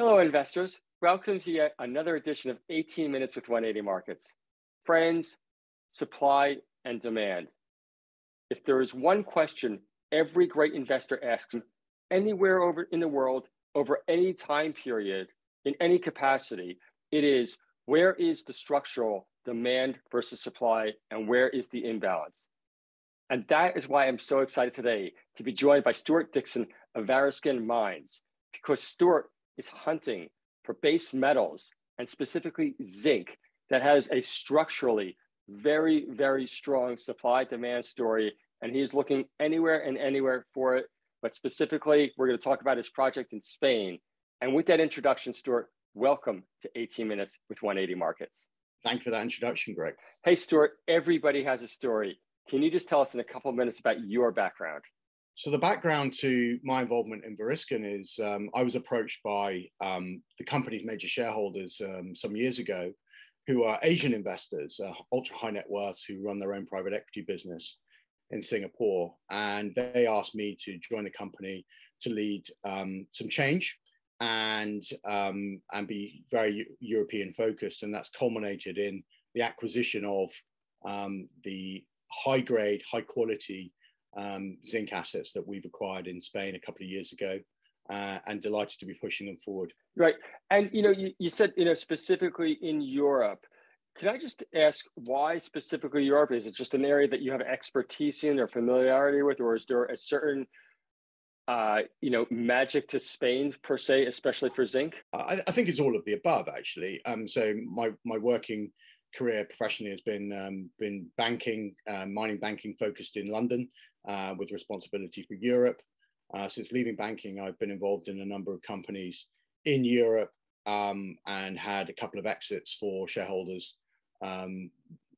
Hello, investors. Welcome to yet another edition of 18 Minutes with 180 Markets. Friends, supply and demand. If there is one question every great investor asks anywhere over in the world, over any time period, in any capacity, it is where is the structural demand versus supply and where is the imbalance? And that is why I'm so excited today to be joined by Stewart Dickson of Variscan Mines, because Stewart is hunting for base metals and specifically zinc that has a structurally very, very strong supply demand story. And he's looking anywhere and anywhere for it. But specifically, we're going to talk about his project in Spain. And with that introduction, Stewart, welcome to 18 Minutes with 180 Markets. Thank you for that introduction, Greg. Hey, Stewart, everybody has a story. Can you just tell us in a couple of minutes about your background? So the background to my involvement in Variscan is um, I was approached by um, the company's major shareholders um, some years ago, who are Asian investors, uh, ultra high net worths who run their own private equity business in Singapore, and they asked me to join the company to lead um, some change and um, and be very European focused, and that's culminated in the acquisition of um, the high grade, high quality um, zinc assets that we've acquired in Spain a couple of years ago. Uh, and delighted to be pushing them forward. Right, and you know, you, you said you know specifically in Europe. Can I just ask why specifically Europe? Is it just an area that you have expertise in or familiarity with, or is there a certain uh, you know, magic to Spain per se, especially for zinc? I, I think it's all of the above, actually. Um, so my my working career professionally has been um, been banking, uh, mining banking focused in London uh, with responsibility for Europe. Uh, since leaving banking, I've been involved in a number of companies in Europe um, and had a couple of exits for shareholders um,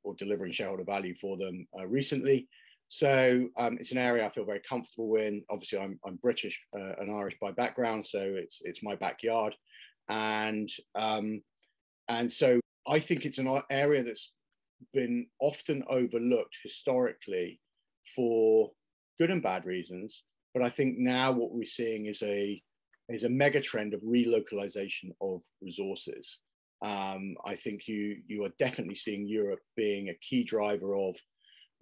or delivering shareholder value for them uh, recently. So um, it's an area I feel very comfortable in. Obviously, I'm, I'm British uh, and Irish by background, so it's it's my backyard, and um, and so I think it's an area that's been often overlooked historically for good and bad reasons. But I think now what we're seeing is a is a mega trend of relocalization of resources. Um, I think you you are definitely seeing Europe being a key driver of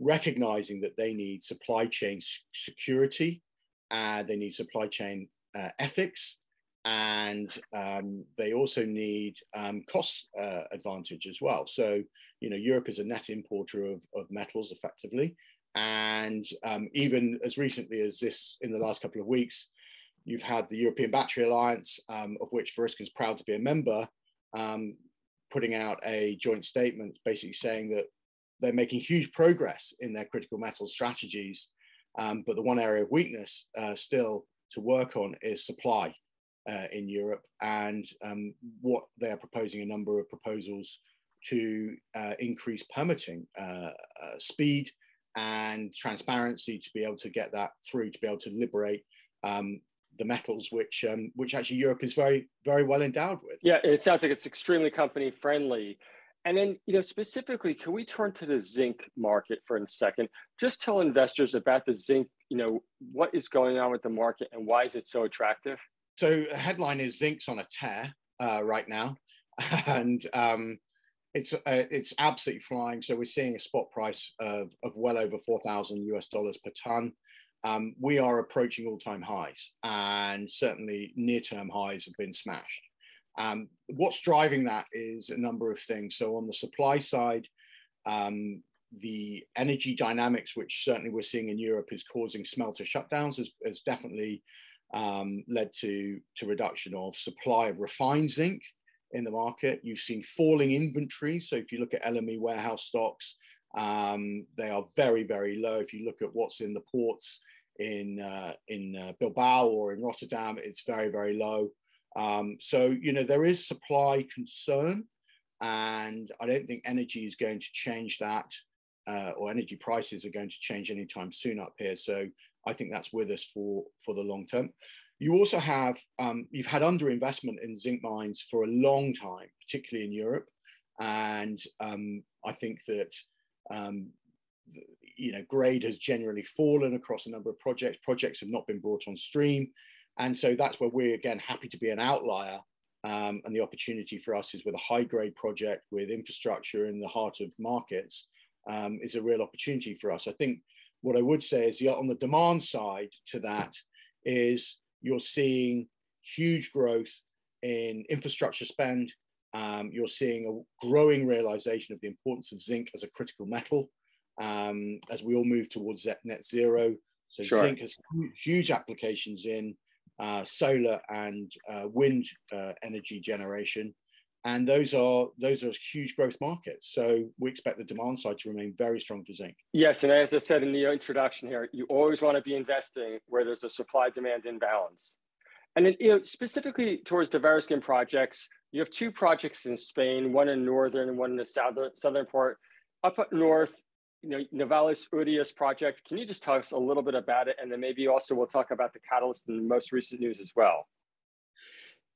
recognizing that they need supply chain security, uh, they need supply chain uh, ethics, and um, they also need um, cost uh, advantage as well. So, you know, Europe is a net importer of, of metals effectively. And um, even as recently as this, in the last couple of weeks, you've had the European Battery Alliance, um, of which Variscan is proud to be a member, um, putting out a joint statement basically saying that they're making huge progress in their critical metal strategies. Um, but the one area of weakness uh, still to work on is supply uh, in Europe. And um, what they are proposing a number of proposals to uh, increase permitting uh, uh, speed and transparency to be able to get that through, to be able to liberate um, the metals which um, which actually Europe is very very well endowed with. Yeah, it sounds like it's extremely company friendly. And then, you know, specifically, can we turn to the zinc market for a second? Just tell investors about the zinc, you know, what is going on with the market and why is it so attractive? So, the headline is zinc's on a tear uh, right now, and um, it's uh, it's absolutely flying. So, we're seeing a spot price of, of well over four thousand US dollars per ton. Um, we are approaching all-time highs, and certainly near-term highs have been smashed. Um, what's driving that is a number of things. So on the supply side, um, the energy dynamics, which certainly we're seeing in Europe, is causing smelter shutdowns, has, has definitely um, led to, to reduction of supply of refined zinc in the market. You've seen falling inventory. So if you look at LME warehouse stocks, um, they are very, very low. If you look at what's in the ports in, uh, in uh, Bilbao or in Rotterdam, it's very, very low. Um, so, you know, there is supply concern, and I don't think energy is going to change that, uh, or energy prices are going to change anytime soon up here. So, I think that's with us for for the long term. You also have um, you've had underinvestment in zinc mines for a long time, particularly in Europe, and um, I think that um, you know grade has generally fallen across a number of projects. Projects have not been brought on stream. And so that's where we're again happy to be an outlier Um, and the opportunity for us is with a high grade project with infrastructure in the heart of markets um, is a real opportunity for us. I think what I would say is on the demand side to that is you're seeing huge growth in infrastructure spend. Um, you're seeing a growing realization of the importance of zinc as a critical metal um, as we all move towards net zero. So sure. zinc has huge applications in uh, solar and uh, wind uh, energy generation, and those are those are huge growth markets. So we expect the demand side to remain very strong for zinc. Yes, and as I said in the introduction here, you always want to be investing where there's a supply demand imbalance. And then, you know, specifically towards the Variscan projects, you have two projects in Spain, one in northern and one in the southern southern part. Up north, you know, Novales Udias project. Can you just tell us a little bit about it? And then maybe also we'll talk about the catalyst and the most recent news as well.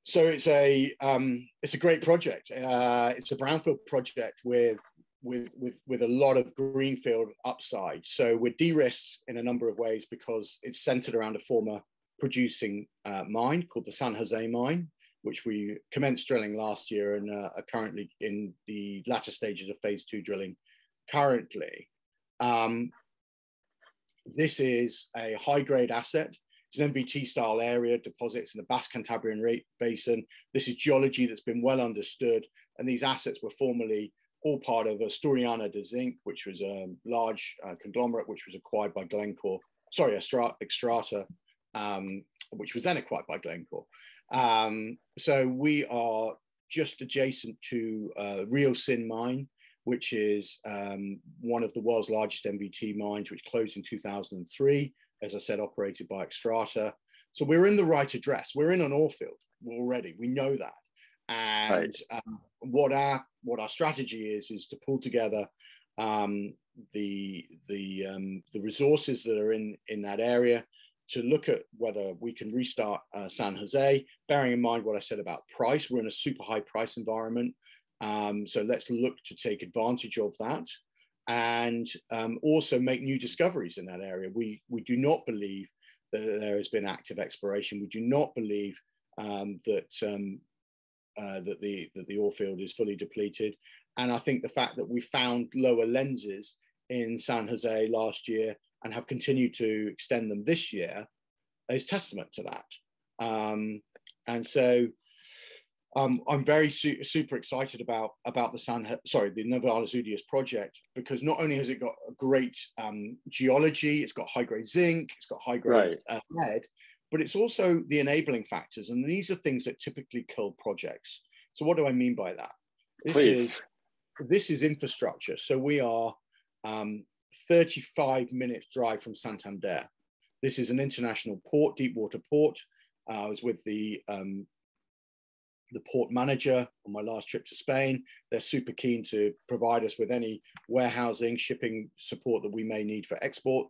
So it's a um, it's a great project. Uh, it's a brownfield project with with with with a lot of greenfield upside. So we're de-risked in a number of ways because it's centered around a former producing uh, mine called the San Jose mine, which we commenced drilling last year and uh, are currently in the latter stages of phase two drilling currently. Um, this is a high grade asset. It's an MVT style area, deposits in the Basque Cantabrian Basin. This is geology that's been well understood. And these assets were formerly all part of Asturiana de Zinc, which was a large uh, conglomerate which was acquired by Glencore, sorry, Xstrata, um, which was then acquired by Glencore. Um, so we are just adjacent to uh, Reocin mine, which is um, one of the world's largest MVT mines, which closed in 2003, as I said, operated by Xstrata. So we're in the right address. We're in an ore field already. We know that. And right. um, what our what our strategy is is to pull together um, the the um, the resources that are in in that area to look at whether we can restart uh, San Jose, bearing in mind what I said about price. We're in a super high price environment. Um, so let's look to take advantage of that and um, also make new discoveries in that area. We, we do not believe that there has been active exploration. We do not believe um, that, um, uh, that, the, that the ore field is fully depleted. And I think the fact that we found lower lenses in San Jose last year and have continued to extend them this year is testament to that. Um, and so um, I'm very su- super excited about about the San sorry the Novales Udias project because not only has it got a great um, geology, it's got high grade zinc, it's got high grade right. uh, lead, but it's also the enabling factors, and these are things that typically kill projects. So what do I mean by that? This Please. is this is infrastructure. So we are um, 35 minutes drive from Santander. This is an international port, deep water port. Uh, I was with the um, the port manager on my last trip to Spain. They're super keen to provide us with any warehousing, shipping support that we may need for export.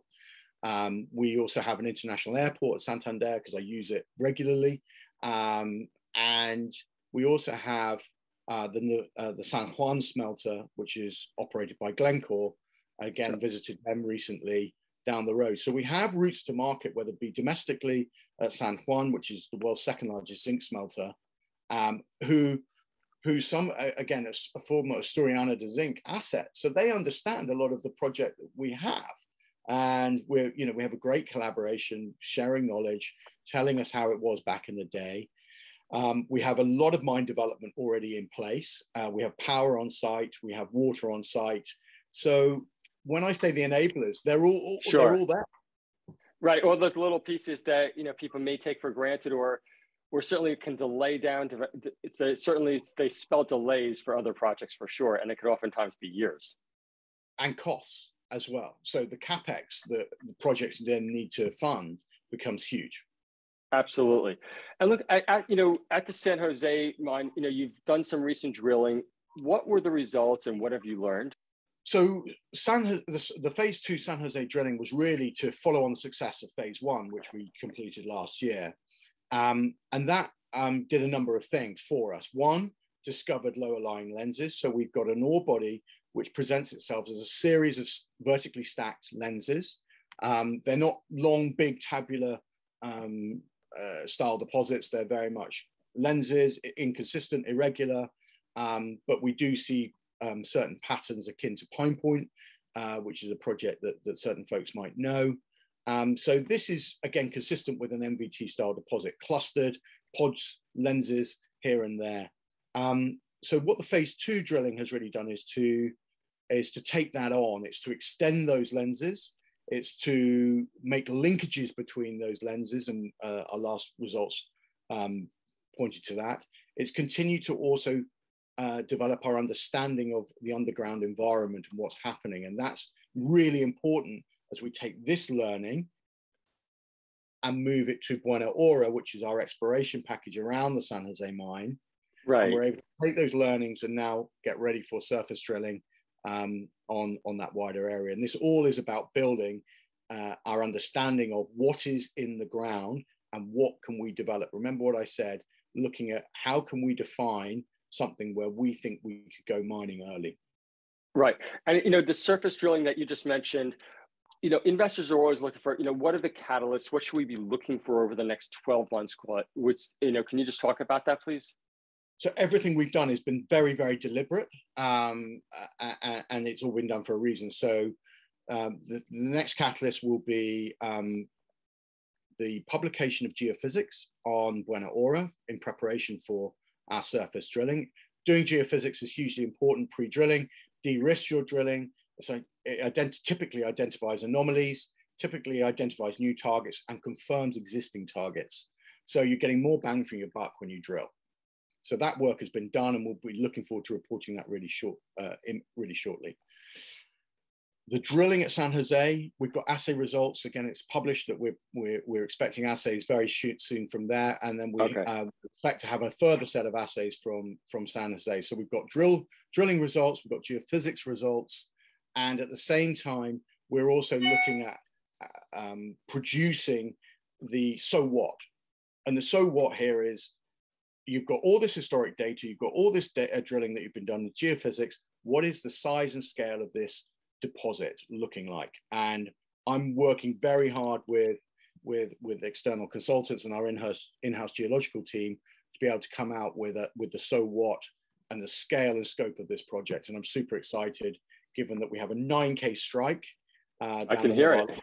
Um, we also have an international airport at Santander because I use it regularly. Um, and we also have uh, the, uh, the San Juan smelter, which is operated by Glencore. Again, visited them recently down the road. So we have routes to market, whether it be domestically at San Juan, which is the world's second largest zinc smelter, um, who who some again a, former Asturiana de Zinc asset, so they understand a lot of the project that we have, and we're you know we have a great collaboration, sharing knowledge, telling us how it was back in the day. Um, we have a lot of mine development already in place. Uh, we have power on site. We have water on site. So when I say the enablers, they're all sure. they're all there. Right, all those little pieces that you know people may take for granted, or or certainly can delay down to so certainly they spell delays for other projects for sure and it could oftentimes be years. And costs as well. So the capex that the projects then need to fund becomes huge. Absolutely. And look at, at, you know at the san jose mine you know you've done some recent drilling. What were the results and what have you learned? So San, the, the, phase two San Jose drilling was really to follow on the success of phase one, which we completed last year. Um, and that um, did a number of things for us. One, discovered lower lying lenses. So we've got an ore body which presents itself as a series of vertically stacked lenses. Um, they're not long, big tabular um, uh, style deposits. They're very much lenses, inconsistent, irregular, um, but we do see um, certain patterns akin to Pine Point, uh, which is a project that, that certain folks might know. Um, so this is, again, consistent with an MVT style deposit, clustered pods, lenses here and there. Um, so what the phase two drilling has really done is to, is to take that on, it's to extend those lenses, it's to make linkages between those lenses, and uh, our last results um, pointed to that. It's continued to also uh, develop our understanding of the underground environment and what's happening. And that's really important as we take this learning and move it to Buena Hora, which is our exploration package around the San Jose mine. Right. And we're able to take those learnings and now get ready for surface drilling um, on, on that wider area. And this all is about building uh, our understanding of what is in the ground and what can we develop. Remember what I said, looking at how can we define something where we think we could go mining early. Right. And you know, the surface drilling that you just mentioned, you know, investors are always looking for, you know, what are the catalysts? What should we be looking for over the next 12 months? Which, you know, can you just talk about that, please? So everything we've done has been very, very deliberate, um, and it's all been done for a reason. So um, the, the, next catalyst will be um, the publication of geophysics on Buena Hora in preparation for our surface drilling. Doing geophysics is hugely important pre-drilling, de-risk your drilling. So it ident typically identifies anomalies, typically identifies new targets and confirms existing targets. So you're getting more bang for your buck when you drill. So that work has been done and we'll be looking forward to reporting that really short, uh, in, really shortly the drilling at San Jose, we've got assay results. Again, it's published that we're, we're, we're expecting assays very soon from there. And then we okay. uh, expect to have a further set of assays from, from San Jose. So we've got drill, drilling results, we've got geophysics results. And at the same time, we're also looking at uh, um, producing the so what. And the so what here is you've got all this historic data, you've got all this data drilling that you've been done with geophysics. What is the size and scale of this deposit looking like? And I'm working very hard with with with external consultants and our in-house in-house geological team to be able to come out with a with the so what and the scale and scope of this project. And I'm super excited, given that we have a 9K strike. Uh, I can hear it.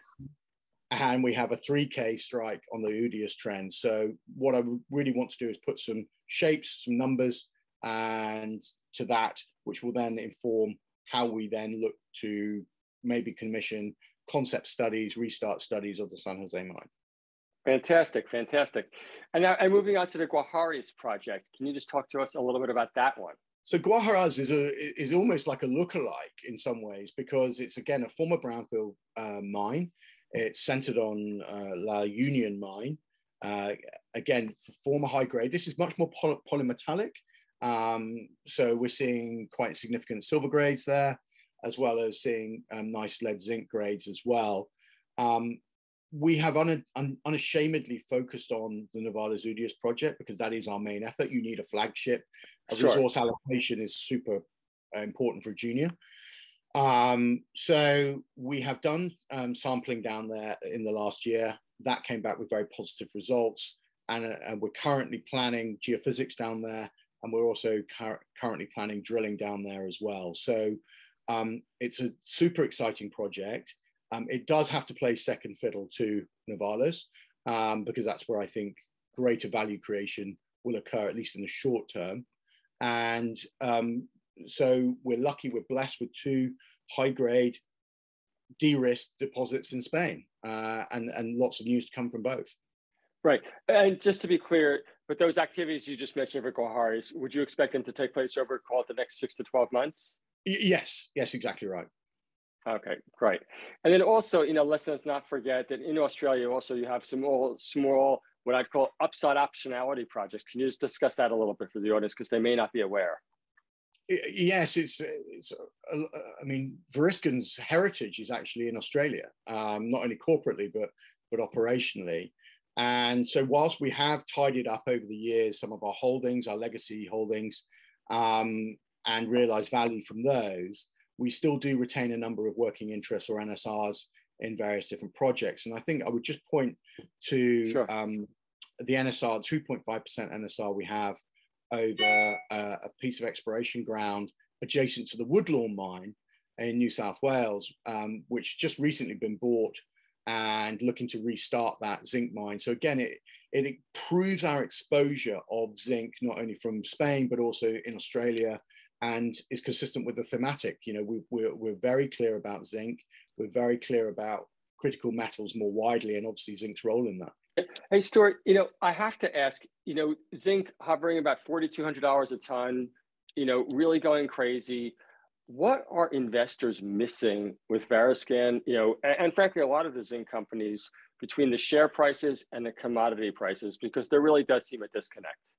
And we have a 3K strike on the Udias trend. So what I really want to do is put some shapes, some numbers, and to that, which will then inform how we then look to maybe commission concept studies, restart studies of the San Jose mine. Fantastic, fantastic. And now, and moving on to the Guajaras project, can you just talk to us a little bit about that one? So Guajaras is a is almost like a lookalike in some ways because it's again a former brownfield uh, mine. It's centered on uh, La Union mine. Uh, again, former high grade. This is much more poly polymetallic. Um, so we're seeing quite significant silver grades there, as well as seeing um, nice lead zinc grades as well. Um, we have un un unashamedly focused on the Novales Udias project because that is our main effort. You need a flagship. Sure. resource allocation is super important for junior. Um, so we have done um, sampling down there in the last year. That came back with very positive results. And, uh, and we're currently planning geophysics down there and we're also currently planning drilling down there as well. So um, it's a super exciting project. Um, it does have to play second fiddle to Novales um, because that's where I think greater value creation will occur, at least in the short term. And um, so we're lucky, we're blessed with two high grade de-risk deposits in Spain uh, and, and lots of news to come from both. Right. And just to be clear, but those activities you just mentioned for Guajaras, would you expect them to take place over, call it the next six to 12 months? Y yes, yes, exactly right. Okay, great. And then also, you know, let's not forget that in Australia also you have some small, small, what I'd call upside optionality projects. Can you just discuss that a little bit for the audience because they may not be aware? Yes, it's, it's I mean, Variscan's heritage is actually in Australia, um, not only corporately, but, but operationally. And so, whilst we have tidied up over the years some of our holdings, our legacy holdings, um, and realized value from those, we still do retain a number of working interests or NSRs in various different projects. And I think I would just point to sure. um, the NSR, 2.5% NSR we have over uh, a piece of exploration ground adjacent to the Woodlawn mine in New South Wales, um, which just recently been bought and looking to restart that zinc mine. So again, it, it improves our exposure of zinc, not only from Spain, but also in Australia and is consistent with the thematic. You know, we, we're, we're very clear about zinc. We're very clear about critical metals more widely and obviously zinc's role in that. Hey, Stewart, you know, I have to ask, you know, zinc hovering about $4,200 a ton, you know, really going crazy what are investors missing with Variscan, you know, and, and, frankly, a lot of the zinc companies between the share prices and the commodity prices, because there really does seem a disconnect.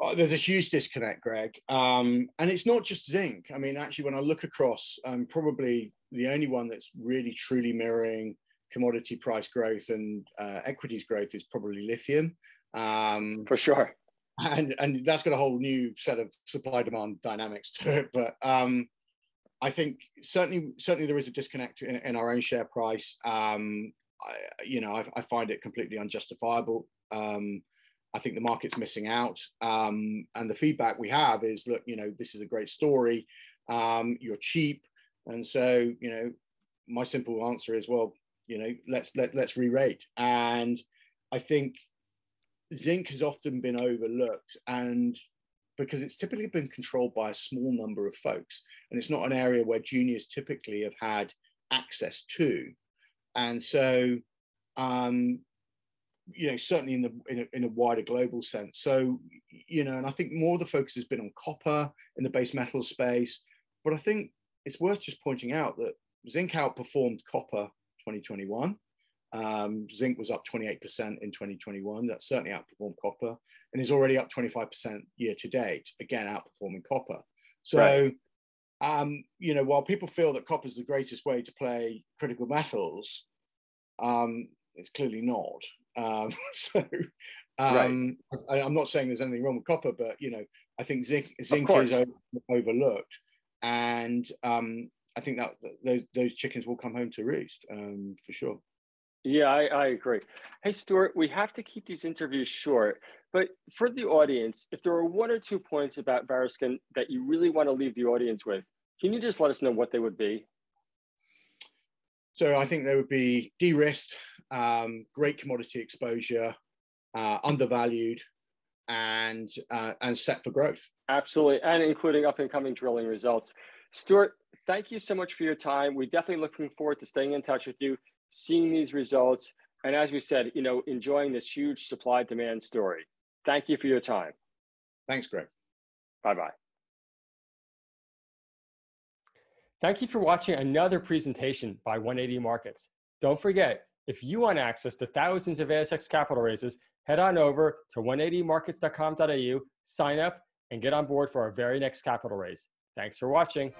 Oh, there's a huge disconnect, Greg. Um, and it's not just zinc. I mean, actually, when I look across, um, probably the only one that's really truly mirroring commodity price growth and uh, equities growth is probably lithium. Um, For sure. And, and that's got a whole new set of supply demand dynamics to it. But um, I think certainly certainly there is a disconnect in, in our own share price. Um, I, you know, I, I, find it completely unjustifiable. Um, I think the market's missing out, um, and the feedback we have is, look, you know, this is a great story. Um, you're cheap, and so you know, my simple answer is, well, you know, let's let let's re-rate. And I think zinc has often been overlooked, and because it's typically been controlled by a small number of folks. And it's not an area where juniors typically have had access to. And so, um, you know, certainly in the in a, in a wider global sense. So, you know, and I think more of the focus has been on copper in the base metal space. But I think it's worth just pointing out that zinc outperformed copper 2021. Um, zinc was up 28% in 2021. That certainly outperformed copper and is already up 25% year to date, again, outperforming copper. So, right. um, you know, while people feel that copper is the greatest way to play critical metals, um, it's clearly not. Um, so, um, right. I, am not saying there's anything wrong with copper, but, you know, I think zinc, zinc is over, overlooked. And um, I think that those, those chickens will come home to roost um, for sure. Yeah, I, I agree. Hey, Stewart, we have to keep these interviews short, but for the audience, if there are one or two points about Variscan that you really want to leave the audience with, can you just let us know what they would be? So I think they would be de-risked, um, great commodity exposure, uh, undervalued, and uh, and set for growth. Absolutely, and including up and coming drilling results. Stewart, thank you so much for your time. We're definitely looking forward to staying in touch with you seeing these results, and as we said, you know, enjoying this huge supply demand story. Thank you for your time. Thanks, Greg. Bye bye. Thank you for watching another presentation by 180 Markets. Don't forget, if you want access to thousands of ASX capital raises, head on over to 180markets.com.au, sign up, and get on board for our very next capital raise. Thanks for watching.